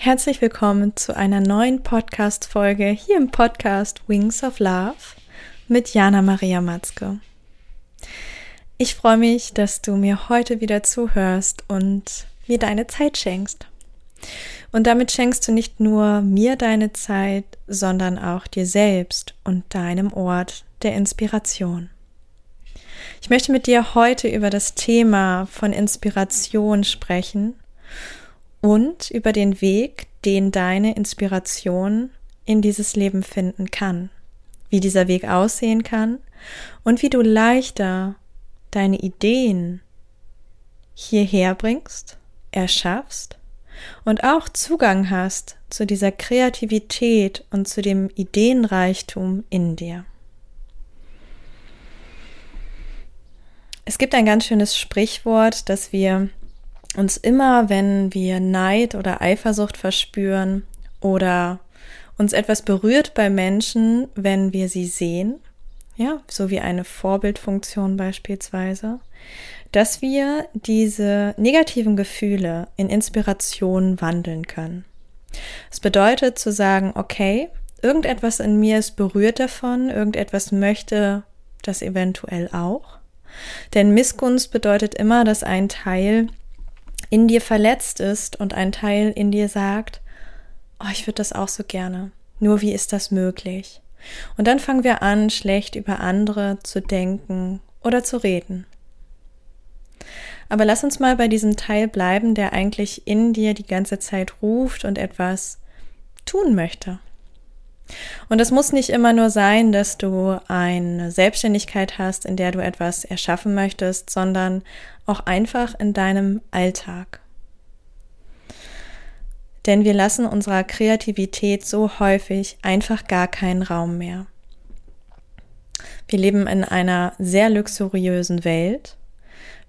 Herzlich willkommen zu einer neuen Podcast-Folge hier im Podcast Wings of Love mit Jana Maria Matzke. Ich freue mich, dass du mir heute wieder zuhörst und mir deine Zeit schenkst. Und damit schenkst du nicht nur mir deine Zeit, sondern auch dir selbst und deinem Ort der Inspiration. Ich möchte mit dir heute über das Thema von Inspiration sprechen und über den Weg, den deine Inspiration in dieses Leben finden kann, wie dieser Weg aussehen kann und wie du leichter deine Ideen hierher bringst, erschaffst und auch Zugang hast zu dieser Kreativität und zu dem Ideenreichtum in dir. Es gibt ein ganz schönes Sprichwort, dass wir uns immer, wenn wir Neid oder Eifersucht verspüren oder uns etwas berührt bei Menschen, wenn wir sie sehen, ja, so wie eine Vorbildfunktion beispielsweise, dass wir diese negativen Gefühle in Inspiration wandeln können. Es bedeutet zu sagen, okay, irgendetwas in mir ist berührt davon, irgendetwas möchte das eventuell auch. Denn Missgunst bedeutet immer, dass ein Teil in dir verletzt ist und ein Teil in dir sagt, oh, ich würde das auch so gerne. Nur wie ist das möglich? Und dann fangen wir an, schlecht über andere zu denken oder zu reden. Aber lass uns mal bei diesem Teil bleiben, der eigentlich in dir die ganze Zeit ruft und etwas tun möchte. Und es muss nicht immer nur sein, dass du eine Selbstständigkeit hast, in der du etwas erschaffen möchtest, sondern auch einfach in deinem Alltag. Denn wir lassen unserer Kreativität so häufig einfach gar keinen Raum mehr. Wir leben in einer sehr luxuriösen Welt.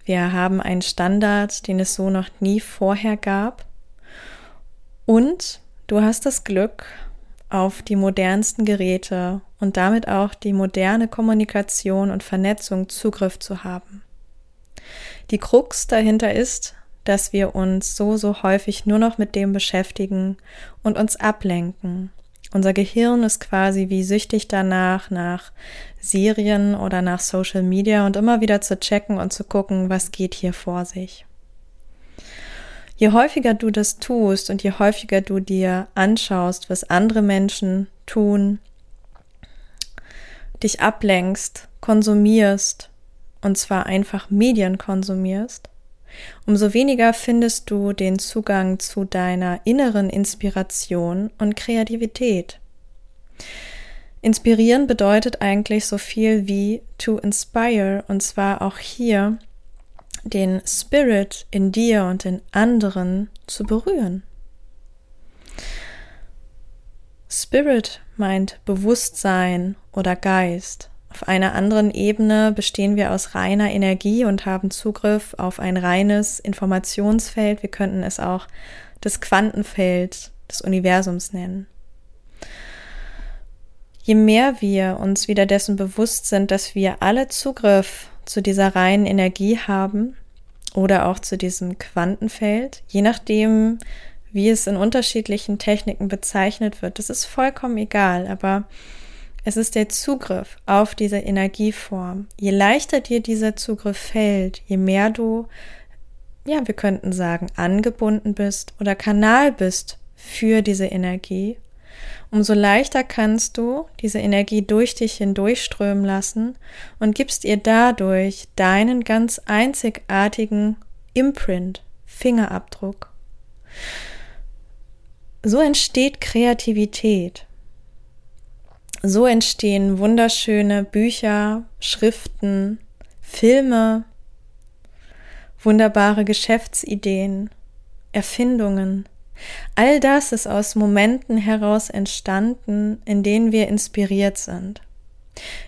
Wir haben einen Standard, den es so noch nie vorher gab. Und du hast das Glück, auf die modernsten Geräte und damit auch die moderne Kommunikation und Vernetzung Zugriff zu haben. Die Krux dahinter ist, dass wir uns so, so häufig nur noch mit dem beschäftigen und uns ablenken. Unser Gehirn ist quasi wie süchtig danach, nach Serien oder nach Social Media und immer wieder zu checken und zu gucken, was geht hier vor sich. Je häufiger du das tust und je häufiger du dir anschaust, was andere Menschen tun, dich ablenkst, konsumierst, und zwar einfach Medien konsumierst, umso weniger findest du den Zugang zu deiner inneren Inspiration und Kreativität. Inspirieren bedeutet eigentlich so viel wie to inspire, und zwar auch hier den Spirit in dir und in anderen zu berühren. Spirit meint Bewusstsein oder Geist. Auf einer anderen Ebene bestehen wir aus reiner Energie und haben Zugriff auf ein reines Informationsfeld. Wir könnten es auch das Quantenfeld des Universums nennen. Je mehr wir uns wieder dessen bewusst sind, dass wir alle Zugriff zu dieser reinen Energie haben oder auch zu diesem Quantenfeld, je nachdem, wie es in unterschiedlichen Techniken bezeichnet wird. Das ist vollkommen egal, aber es ist der Zugriff auf diese Energieform. Je leichter dir dieser Zugriff fällt, je mehr du, ja, wir könnten sagen, angebunden bist oder Kanal bist für diese Energie, umso leichter kannst du diese Energie durch dich hindurchströmen lassen und gibst ihr dadurch deinen ganz einzigartigen Imprint, Fingerabdruck. So entsteht Kreativität. So entstehen wunderschöne Bücher, Schriften, Filme, wunderbare Geschäftsideen, Erfindungen, All das ist aus Momenten heraus entstanden, in denen wir inspiriert sind.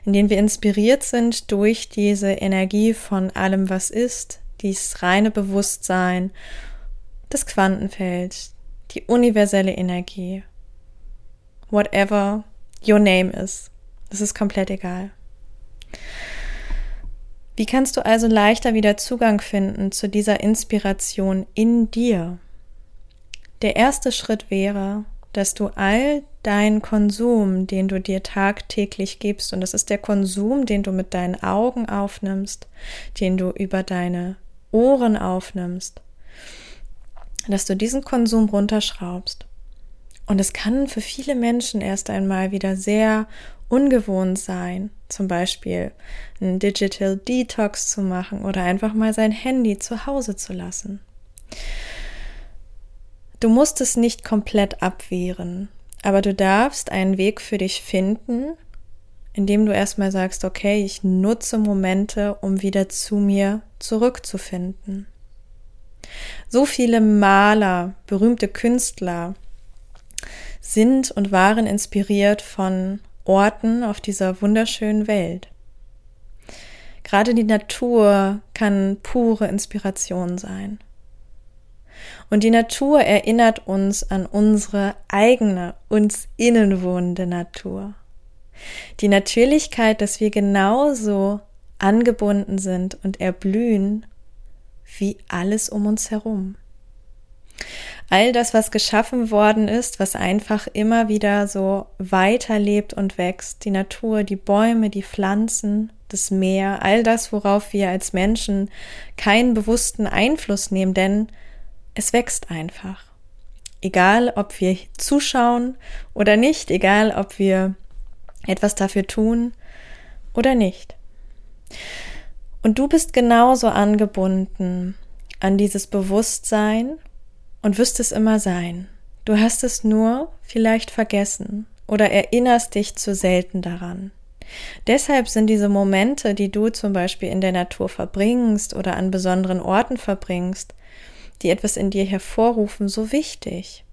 In denen wir inspiriert sind durch diese Energie von allem, was ist, dieses reine Bewusstsein, das Quantenfeld, die universelle Energie. Whatever your name is. Das ist komplett egal. Wie kannst du also leichter wieder Zugang finden zu dieser Inspiration in dir? Der erste Schritt wäre, dass du all deinen Konsum, den du dir tagtäglich gibst, und das ist der Konsum, den du mit deinen Augen aufnimmst, den du über deine Ohren aufnimmst, dass du diesen Konsum runterschraubst. Und es kann für viele Menschen erst einmal wieder sehr ungewohnt sein, zum Beispiel einen Digital Detox zu machen oder einfach mal sein Handy zu Hause zu lassen. Du musst es nicht komplett abwehren, aber du darfst einen Weg für dich finden, indem du erstmal sagst, okay, ich nutze Momente, um wieder zu mir zurückzufinden. So viele Maler, berühmte Künstler sind und waren inspiriert von Orten auf dieser wunderschönen Welt. Gerade die Natur kann pure Inspiration sein. Und die Natur erinnert uns an unsere eigene, uns innen wohnende Natur. Die Natürlichkeit, dass wir genauso angebunden sind und erblühen wie alles um uns herum. All das, was geschaffen worden ist, was einfach immer wieder so weiterlebt und wächst, die Natur, die Bäume, die Pflanzen, das Meer, all das, worauf wir als Menschen keinen bewussten Einfluss nehmen, denn es wächst einfach. Egal, ob wir zuschauen oder nicht, egal, ob wir etwas dafür tun oder nicht. Und du bist genauso angebunden an dieses Bewusstsein und wirst es immer sein. Du hast es nur vielleicht vergessen oder erinnerst dich zu selten daran. Deshalb sind diese Momente, die du zum Beispiel in der Natur verbringst oder an besonderen Orten verbringst, die etwas in dir hervorrufen, so wichtig,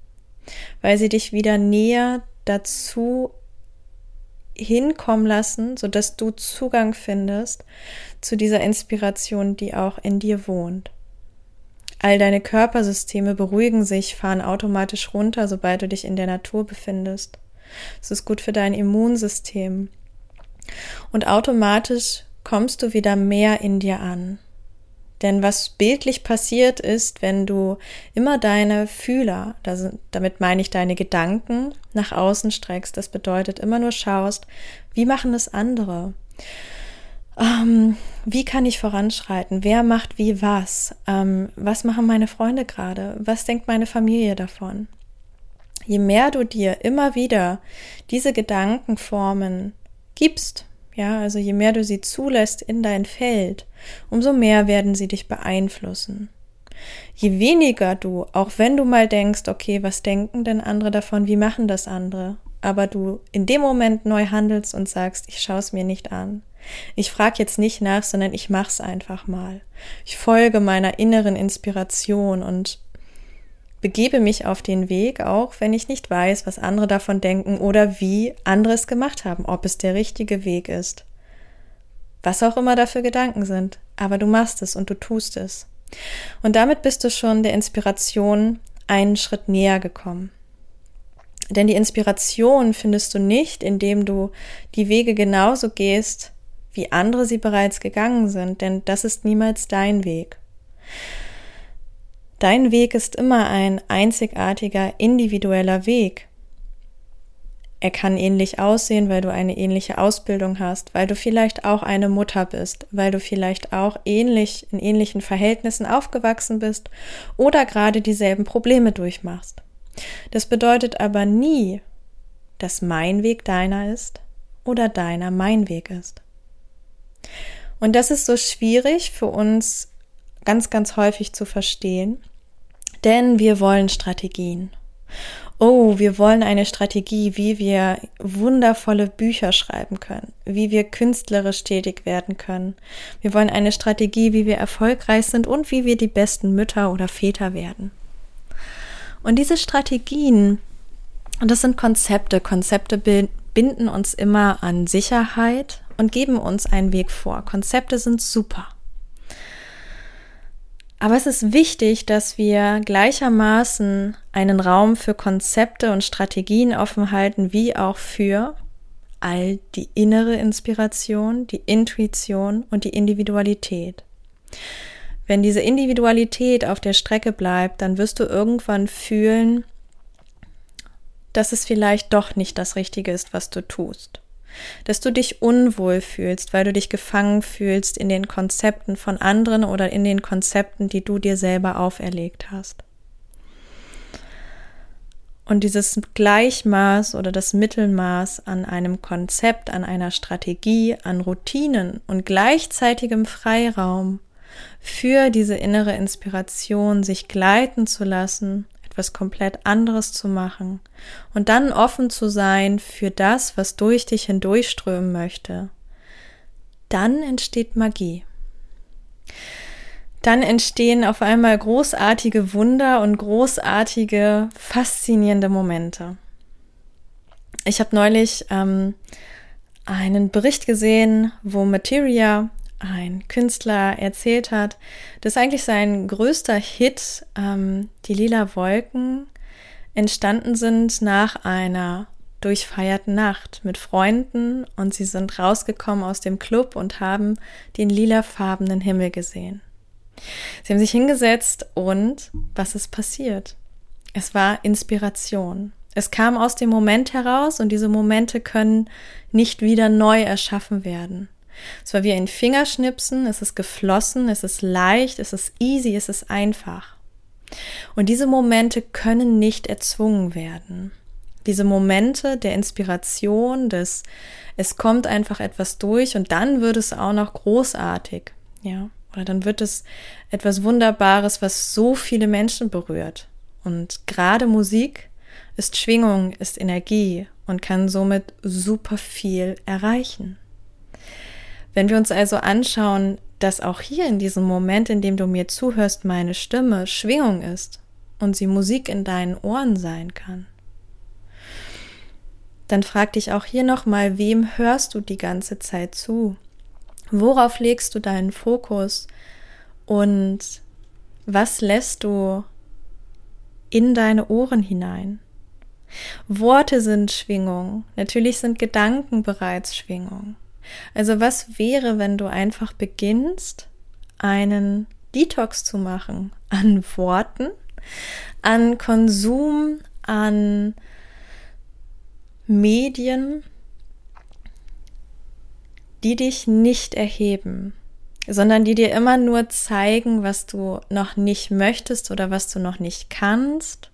weil sie dich wieder näher dazu hinkommen lassen, so dass du Zugang findest zu dieser Inspiration, die auch in dir wohnt. All deine Körpersysteme beruhigen sich, fahren automatisch runter, sobald du dich in der Natur befindest. Es ist gut für dein Immunsystem. Und automatisch kommst du wieder mehr in dir an. Denn was bildlich passiert ist, wenn du immer deine Fühler, damit meine ich deine Gedanken, nach außen streckst, das bedeutet immer nur schaust, wie machen es andere? Ähm, wie kann ich voranschreiten? Wer macht wie was? Ähm, was machen meine Freunde gerade? Was denkt meine Familie davon? Je mehr du dir immer wieder diese Gedankenformen gibst, ja, also je mehr du sie zulässt in dein Feld, umso mehr werden sie dich beeinflussen. Je weniger du, auch wenn du mal denkst, okay, was denken denn andere davon, wie machen das andere, aber du in dem Moment neu handelst und sagst, ich schaue es mir nicht an. Ich frage jetzt nicht nach, sondern ich mach's einfach mal. Ich folge meiner inneren Inspiration und begebe mich auf den Weg, auch wenn ich nicht weiß, was andere davon denken oder wie andere es gemacht haben, ob es der richtige Weg ist. Was auch immer dafür Gedanken sind, aber du machst es und du tust es. Und damit bist du schon der Inspiration einen Schritt näher gekommen. Denn die Inspiration findest du nicht, indem du die Wege genauso gehst, wie andere sie bereits gegangen sind, denn das ist niemals dein Weg. Dein Weg ist immer ein einzigartiger, individueller Weg. Er kann ähnlich aussehen, weil du eine ähnliche Ausbildung hast, weil du vielleicht auch eine Mutter bist, weil du vielleicht auch ähnlich in ähnlichen Verhältnissen aufgewachsen bist oder gerade dieselben Probleme durchmachst. Das bedeutet aber nie, dass mein Weg deiner ist oder deiner mein Weg ist. Und das ist so schwierig für uns ganz, ganz häufig zu verstehen, denn wir wollen Strategien. Oh, wir wollen eine Strategie, wie wir wundervolle Bücher schreiben können, wie wir künstlerisch tätig werden können. Wir wollen eine Strategie, wie wir erfolgreich sind und wie wir die besten Mütter oder Väter werden. Und diese Strategien, und das sind Konzepte, Konzepte binden uns immer an Sicherheit und geben uns einen Weg vor. Konzepte sind super. Aber es ist wichtig, dass wir gleichermaßen einen Raum für Konzepte und Strategien offen halten, wie auch für all die innere Inspiration, die Intuition und die Individualität. wenn diese Individualität auf der Strecke bleibt, dann wirst du irgendwann fühlen, dass es vielleicht doch nicht das Richtige ist, was du tust. Dass du dich unwohl fühlst, weil du dich gefangen fühlst in den Konzepten von anderen oder in den Konzepten, die du dir selber auferlegt hast. Und dieses Gleichmaß oder das Mittelmaß an einem Konzept, an einer Strategie, an Routinen und gleichzeitigem Freiraum für diese innere Inspiration, sich gleiten zu lassen, etwas komplett anderes zu machen und dann offen zu sein für das, was durch dich hindurchströmen möchte, dann entsteht Magie dann entstehen auf einmal großartige Wunder und großartige, faszinierende Momente. Ich habe neulich ähm, einen Bericht gesehen, wo Materia, ein Künstler, erzählt hat, dass eigentlich sein größter Hit, ähm, die lila Wolken, entstanden sind nach einer durchfeierten Nacht mit Freunden und sie sind rausgekommen aus dem Club und haben den lilafarbenen Himmel gesehen. Sie haben sich hingesetzt und was ist passiert? Es war Inspiration. Es kam aus dem Moment heraus und diese Momente können nicht wieder neu erschaffen werden. Es war wie ein Fingerschnipsen, es ist geflossen, es ist leicht, es ist easy, es ist einfach. Und diese Momente können nicht erzwungen werden. Diese Momente der Inspiration, des es kommt einfach etwas durch und dann wird es auch noch großartig, ja. Oder dann wird es etwas Wunderbares, was so viele Menschen berührt. Und gerade Musik ist Schwingung, ist Energie und kann somit super viel erreichen. Wenn wir uns also anschauen, dass auch hier in diesem Moment, in dem du mir zuhörst, meine Stimme Schwingung ist und sie Musik in deinen Ohren sein kann, dann frag dich auch hier nochmal, wem hörst du die ganze Zeit zu? Worauf legst du deinen Fokus und was lässt du in deine Ohren hinein? Worte sind Schwingung. Natürlich sind Gedanken bereits Schwingung. Also was wäre, wenn du einfach beginnst, einen Detox zu machen an Worten, an Konsum, an Medien, die dich nicht erheben, sondern die dir immer nur zeigen, was du noch nicht möchtest oder was du noch nicht kannst.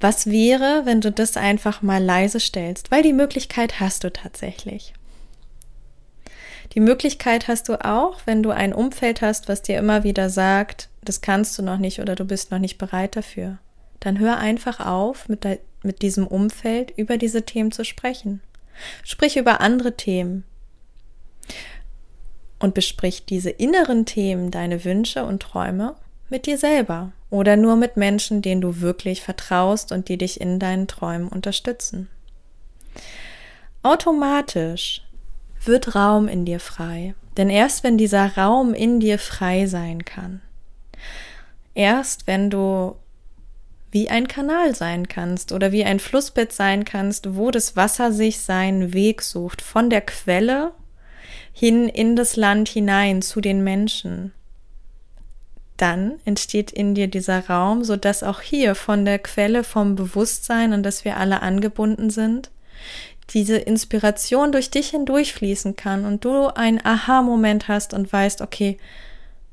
Was wäre, wenn du das einfach mal leise stellst? Weil die Möglichkeit hast du tatsächlich. Die Möglichkeit hast du auch, wenn du ein Umfeld hast, was dir immer wieder sagt, das kannst du noch nicht oder du bist noch nicht bereit dafür. Dann hör einfach auf, mit, mit diesem Umfeld über diese Themen zu sprechen. Sprich über andere Themen und besprich diese inneren Themen, deine Wünsche und Träume mit dir selber oder nur mit Menschen, denen du wirklich vertraust und die dich in deinen Träumen unterstützen. Automatisch wird Raum in dir frei, denn erst wenn dieser Raum in dir frei sein kann, erst wenn du wie ein Kanal sein kannst oder wie ein Flussbett sein kannst, wo das Wasser sich seinen Weg sucht von der Quelle hin in das Land hinein zu den Menschen. Dann entsteht in dir dieser Raum, so dass auch hier von der Quelle vom Bewusstsein, an das wir alle angebunden sind, diese Inspiration durch dich hindurchfließen kann und du einen Aha-Moment hast und weißt, okay,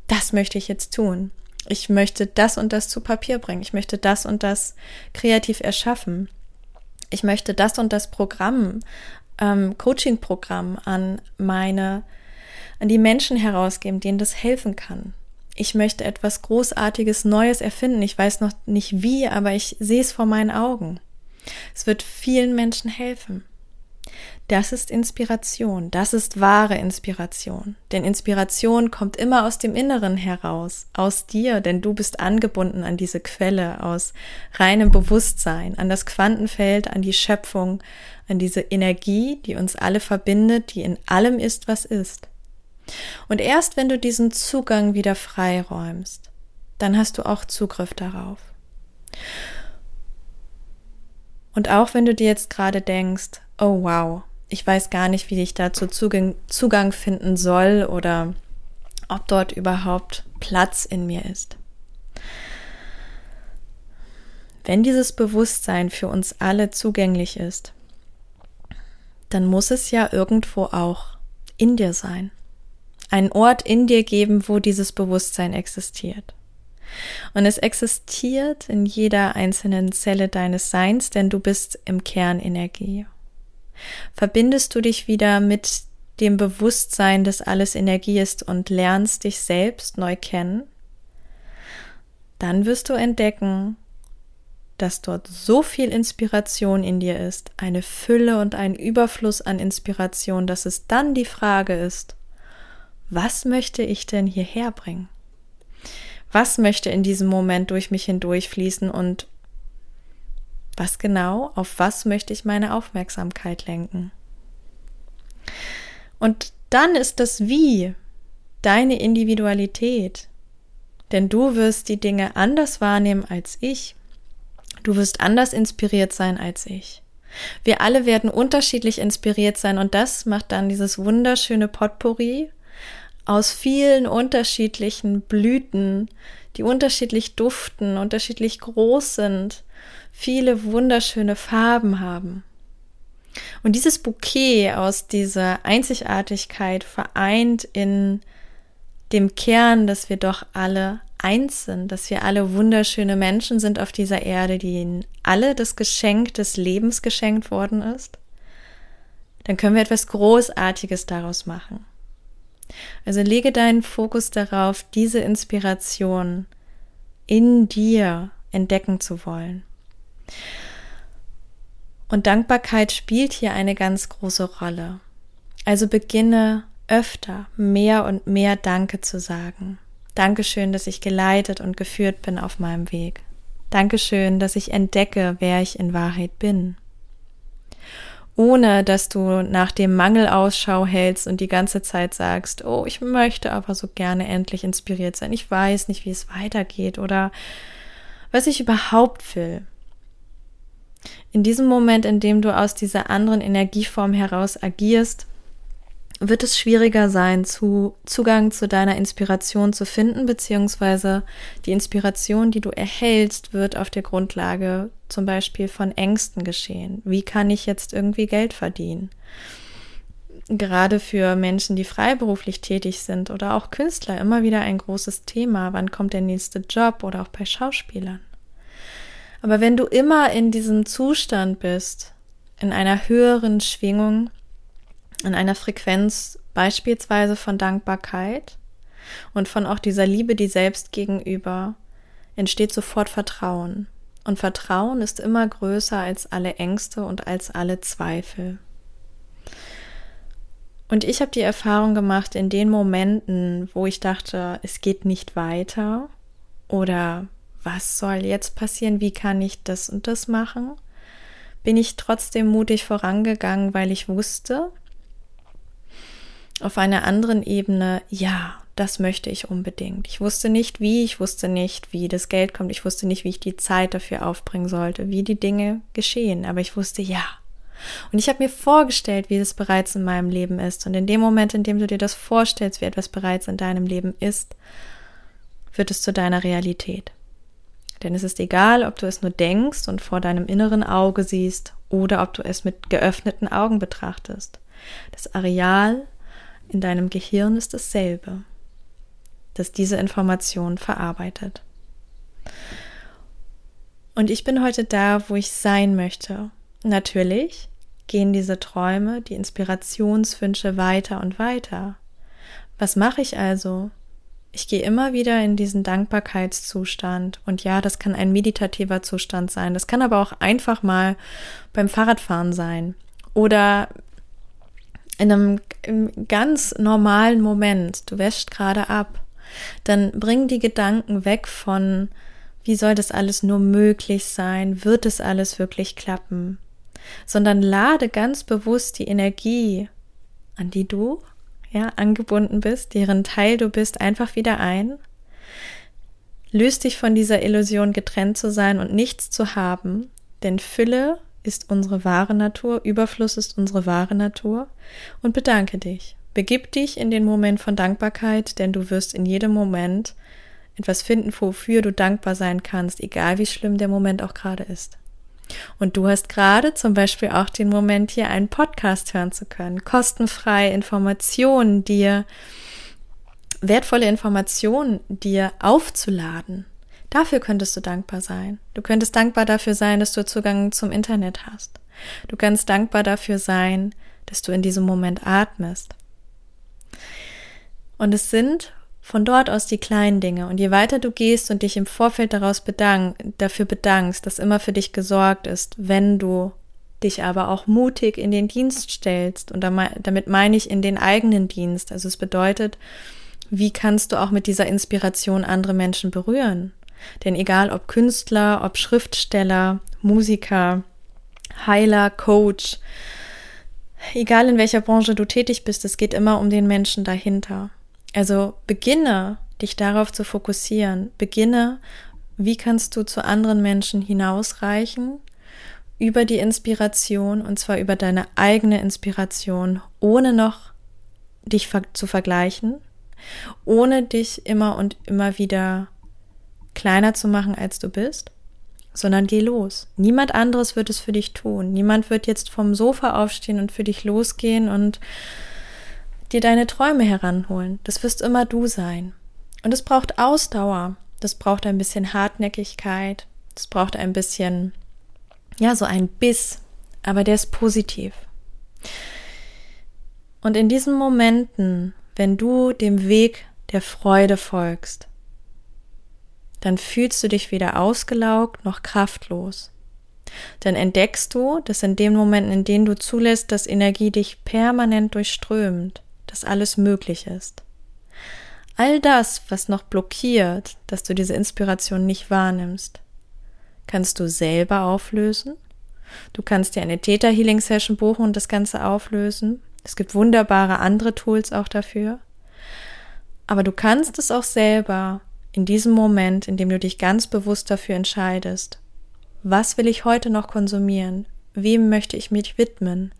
das möchte ich jetzt tun. Ich möchte das und das zu Papier bringen. Ich möchte das und das kreativ erschaffen. Ich möchte das und das Programm ähm, Coaching-Programm an meine, an die Menschen herausgeben, denen das helfen kann. Ich möchte etwas Großartiges, Neues erfinden. Ich weiß noch nicht wie, aber ich sehe es vor meinen Augen. Es wird vielen Menschen helfen. Das ist Inspiration, das ist wahre Inspiration. Denn Inspiration kommt immer aus dem Inneren heraus, aus dir, denn du bist angebunden an diese Quelle aus reinem Bewusstsein, an das Quantenfeld, an die Schöpfung, an diese Energie, die uns alle verbindet, die in allem ist, was ist. Und erst wenn du diesen Zugang wieder freiräumst, dann hast du auch Zugriff darauf. Und auch wenn du dir jetzt gerade denkst, oh wow, ich weiß gar nicht, wie ich dazu Zugang, Zugang finden soll oder ob dort überhaupt Platz in mir ist. Wenn dieses Bewusstsein für uns alle zugänglich ist, dann muss es ja irgendwo auch in dir sein. Einen Ort in dir geben, wo dieses Bewusstsein existiert. Und es existiert in jeder einzelnen Zelle deines Seins, denn du bist im Kern Energie. Verbindest du dich wieder mit dem Bewusstsein, dass alles Energie ist und lernst dich selbst neu kennen, dann wirst du entdecken, dass dort so viel Inspiration in dir ist, eine Fülle und ein Überfluss an Inspiration, dass es dann die Frage ist, was möchte ich denn hierher bringen? Was möchte in diesem Moment durch mich hindurchfließen und was genau, auf was möchte ich meine Aufmerksamkeit lenken? Und dann ist das Wie deine Individualität. Denn du wirst die Dinge anders wahrnehmen als ich. Du wirst anders inspiriert sein als ich. Wir alle werden unterschiedlich inspiriert sein und das macht dann dieses wunderschöne Potpourri aus vielen unterschiedlichen Blüten, die unterschiedlich duften, unterschiedlich groß sind, viele wunderschöne Farben haben. Und dieses Bouquet aus dieser Einzigartigkeit vereint in dem Kern, dass wir doch alle eins sind, dass wir alle wunderschöne Menschen sind auf dieser Erde, denen alle das Geschenk des Lebens geschenkt worden ist, dann können wir etwas Großartiges daraus machen. Also lege deinen Fokus darauf, diese Inspiration in dir entdecken zu wollen. Und Dankbarkeit spielt hier eine ganz große Rolle. Also beginne öfter mehr und mehr Danke zu sagen. Dankeschön, dass ich geleitet und geführt bin auf meinem Weg. Dankeschön, dass ich entdecke, wer ich in Wahrheit bin. Ohne dass du nach dem Mangel Ausschau hältst und die ganze Zeit sagst, oh, ich möchte aber so gerne endlich inspiriert sein. Ich weiß nicht, wie es weitergeht oder was ich überhaupt will. In diesem Moment, in dem du aus dieser anderen Energieform heraus agierst, wird es schwieriger sein, zu Zugang zu deiner Inspiration zu finden, beziehungsweise die Inspiration, die du erhältst, wird auf der Grundlage zum Beispiel von Ängsten geschehen. Wie kann ich jetzt irgendwie Geld verdienen? Gerade für Menschen, die freiberuflich tätig sind oder auch Künstler immer wieder ein großes Thema. Wann kommt der nächste Job oder auch bei Schauspielern? Aber wenn du immer in diesem Zustand bist, in einer höheren Schwingung, in einer Frequenz beispielsweise von Dankbarkeit und von auch dieser Liebe die selbst gegenüber, entsteht sofort Vertrauen. Und Vertrauen ist immer größer als alle Ängste und als alle Zweifel. Und ich habe die Erfahrung gemacht, in den Momenten, wo ich dachte, es geht nicht weiter oder was soll jetzt passieren, wie kann ich das und das machen, bin ich trotzdem mutig vorangegangen, weil ich wusste, auf einer anderen Ebene, ja, das möchte ich unbedingt. Ich wusste nicht wie, ich wusste nicht, wie das Geld kommt, ich wusste nicht, wie ich die Zeit dafür aufbringen sollte, wie die Dinge geschehen, aber ich wusste ja. Und ich habe mir vorgestellt, wie es bereits in meinem Leben ist. Und in dem Moment, in dem du dir das vorstellst, wie etwas bereits in deinem Leben ist, wird es zu deiner Realität. Denn es ist egal, ob du es nur denkst und vor deinem inneren Auge siehst oder ob du es mit geöffneten Augen betrachtest. Das Areal in deinem Gehirn ist dasselbe, das diese Information verarbeitet. Und ich bin heute da, wo ich sein möchte. Natürlich gehen diese Träume, die Inspirationswünsche weiter und weiter. Was mache ich also? Ich gehe immer wieder in diesen Dankbarkeitszustand. Und ja, das kann ein meditativer Zustand sein. Das kann aber auch einfach mal beim Fahrradfahren sein. Oder in einem ganz normalen Moment. Du wäschst gerade ab. Dann bring die Gedanken weg von, wie soll das alles nur möglich sein? Wird es alles wirklich klappen? Sondern lade ganz bewusst die Energie, an die du ja, angebunden bist, deren Teil du bist, einfach wieder ein. Löst dich von dieser Illusion, getrennt zu sein und nichts zu haben, denn Fülle ist unsere wahre Natur, Überfluss ist unsere wahre Natur und bedanke dich. Begib dich in den Moment von Dankbarkeit, denn du wirst in jedem Moment etwas finden, wofür du dankbar sein kannst, egal wie schlimm der Moment auch gerade ist. Und du hast gerade zum Beispiel auch den Moment, hier einen Podcast hören zu können, kostenfrei Informationen dir, wertvolle Informationen dir aufzuladen. Dafür könntest du dankbar sein. Du könntest dankbar dafür sein, dass du Zugang zum Internet hast. Du kannst dankbar dafür sein, dass du in diesem Moment atmest. Und es sind von dort aus die kleinen Dinge. Und je weiter du gehst und dich im Vorfeld daraus bedank, dafür bedankst, dass immer für dich gesorgt ist, wenn du dich aber auch mutig in den Dienst stellst. Und damit meine ich in den eigenen Dienst. Also es bedeutet, wie kannst du auch mit dieser Inspiration andere Menschen berühren? Denn egal ob Künstler, ob Schriftsteller, Musiker, Heiler, Coach, egal in welcher Branche du tätig bist, es geht immer um den Menschen dahinter. Also beginne dich darauf zu fokussieren. Beginne, wie kannst du zu anderen Menschen hinausreichen über die Inspiration und zwar über deine eigene Inspiration, ohne noch dich zu vergleichen, ohne dich immer und immer wieder kleiner zu machen, als du bist, sondern geh los. Niemand anderes wird es für dich tun. Niemand wird jetzt vom Sofa aufstehen und für dich losgehen und dir deine Träume heranholen. Das wirst immer du sein. Und es braucht Ausdauer. Das braucht ein bisschen Hartnäckigkeit. Das braucht ein bisschen, ja, so ein Biss. Aber der ist positiv. Und in diesen Momenten, wenn du dem Weg der Freude folgst, dann fühlst du dich weder ausgelaugt noch kraftlos. Dann entdeckst du, dass in den Momenten, in denen du zulässt, dass Energie dich permanent durchströmt, dass alles möglich ist. All das, was noch blockiert, dass du diese Inspiration nicht wahrnimmst, kannst du selber auflösen. Du kannst dir eine Theta Healing Session buchen und das Ganze auflösen. Es gibt wunderbare andere Tools auch dafür. Aber du kannst es auch selber in diesem Moment, in dem du dich ganz bewusst dafür entscheidest, was will ich heute noch konsumieren? Wem möchte ich mich widmen?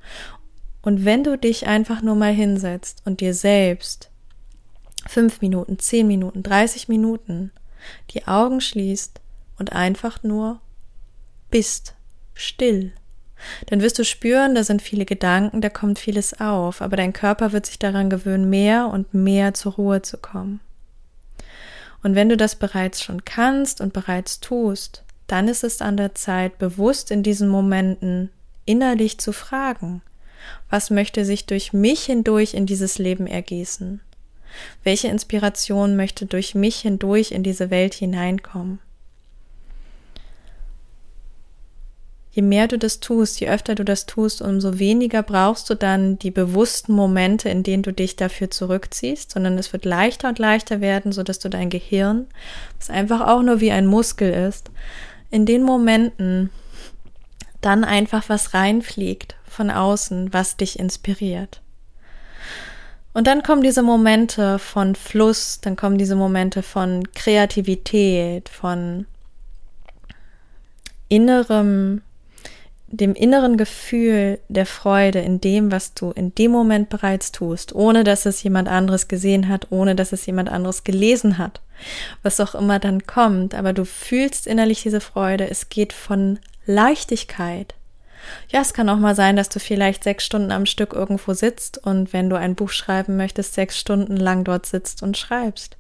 Und wenn du dich einfach nur mal hinsetzt und dir selbst fünf Minuten, zehn Minuten, 30 Minuten die Augen schließt und einfach nur bist, still, dann wirst du spüren, da sind viele Gedanken, da kommt vieles auf, aber dein Körper wird sich daran gewöhnen, mehr und mehr zur Ruhe zu kommen. Und wenn du das bereits schon kannst und bereits tust, dann ist es an der Zeit, bewusst in diesen Momenten innerlich zu fragen, was möchte sich durch mich hindurch in dieses Leben ergießen? Welche Inspiration möchte durch mich hindurch in diese Welt hineinkommen? Je mehr du das tust, je öfter du das tust, umso weniger brauchst du dann die bewussten Momente, in denen du dich dafür zurückziehst, sondern es wird leichter und leichter werden, so dass du dein Gehirn, was einfach auch nur wie ein Muskel ist, in den Momenten dann einfach was reinfliegt von außen, was dich inspiriert. Und dann kommen diese Momente von Fluss, dann kommen diese Momente von Kreativität, von innerem dem inneren Gefühl der Freude in dem, was du in dem Moment bereits tust, ohne dass es jemand anderes gesehen hat, ohne dass es jemand anderes gelesen hat, was auch immer dann kommt, aber du fühlst innerlich diese Freude, es geht von Leichtigkeit. Ja, es kann auch mal sein, dass du vielleicht sechs Stunden am Stück irgendwo sitzt und wenn du ein Buch schreiben möchtest, sechs Stunden lang dort sitzt und schreibst.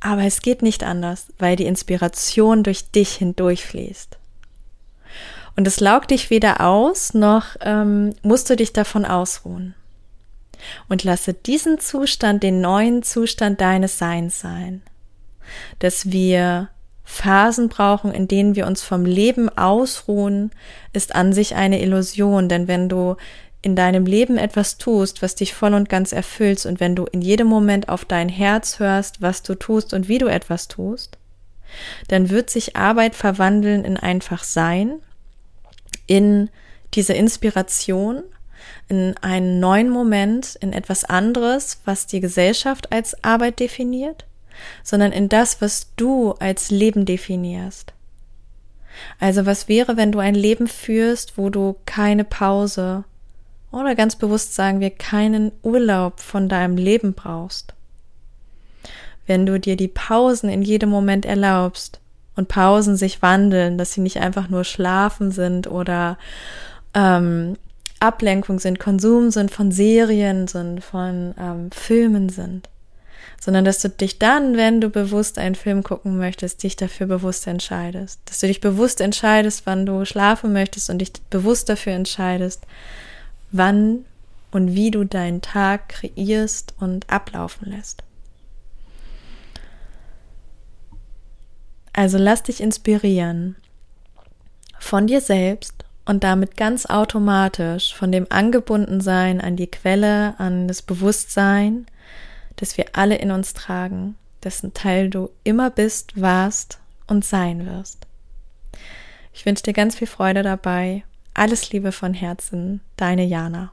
Aber es geht nicht anders, weil die Inspiration durch dich hindurchfließt. Und es laugt dich weder aus, noch ähm, musst du dich davon ausruhen. Und lasse diesen Zustand den neuen Zustand deines Seins sein. Dass wir Phasen brauchen, in denen wir uns vom Leben ausruhen, ist an sich eine Illusion, denn wenn du in deinem Leben etwas tust, was dich voll und ganz erfüllt und wenn du in jedem Moment auf dein Herz hörst, was du tust und wie du etwas tust, dann wird sich Arbeit verwandeln in einfach Sein in diese Inspiration, in einen neuen Moment, in etwas anderes, was die Gesellschaft als Arbeit definiert, sondern in das, was du als Leben definierst. Also was wäre, wenn du ein Leben führst, wo du keine Pause oder ganz bewusst sagen wir keinen Urlaub von deinem Leben brauchst? wenn du dir die Pausen in jedem Moment erlaubst und Pausen sich wandeln, dass sie nicht einfach nur schlafen sind oder ähm, Ablenkung sind, Konsum sind von Serien sind, von ähm, Filmen sind, sondern dass du dich dann, wenn du bewusst einen Film gucken möchtest, dich dafür bewusst entscheidest, dass du dich bewusst entscheidest, wann du schlafen möchtest und dich bewusst dafür entscheidest, wann und wie du deinen Tag kreierst und ablaufen lässt. Also lass dich inspirieren von dir selbst und damit ganz automatisch von dem Angebundensein an die Quelle, an das Bewusstsein, das wir alle in uns tragen, dessen Teil du immer bist, warst und sein wirst. Ich wünsche dir ganz viel Freude dabei. Alles Liebe von Herzen, deine Jana.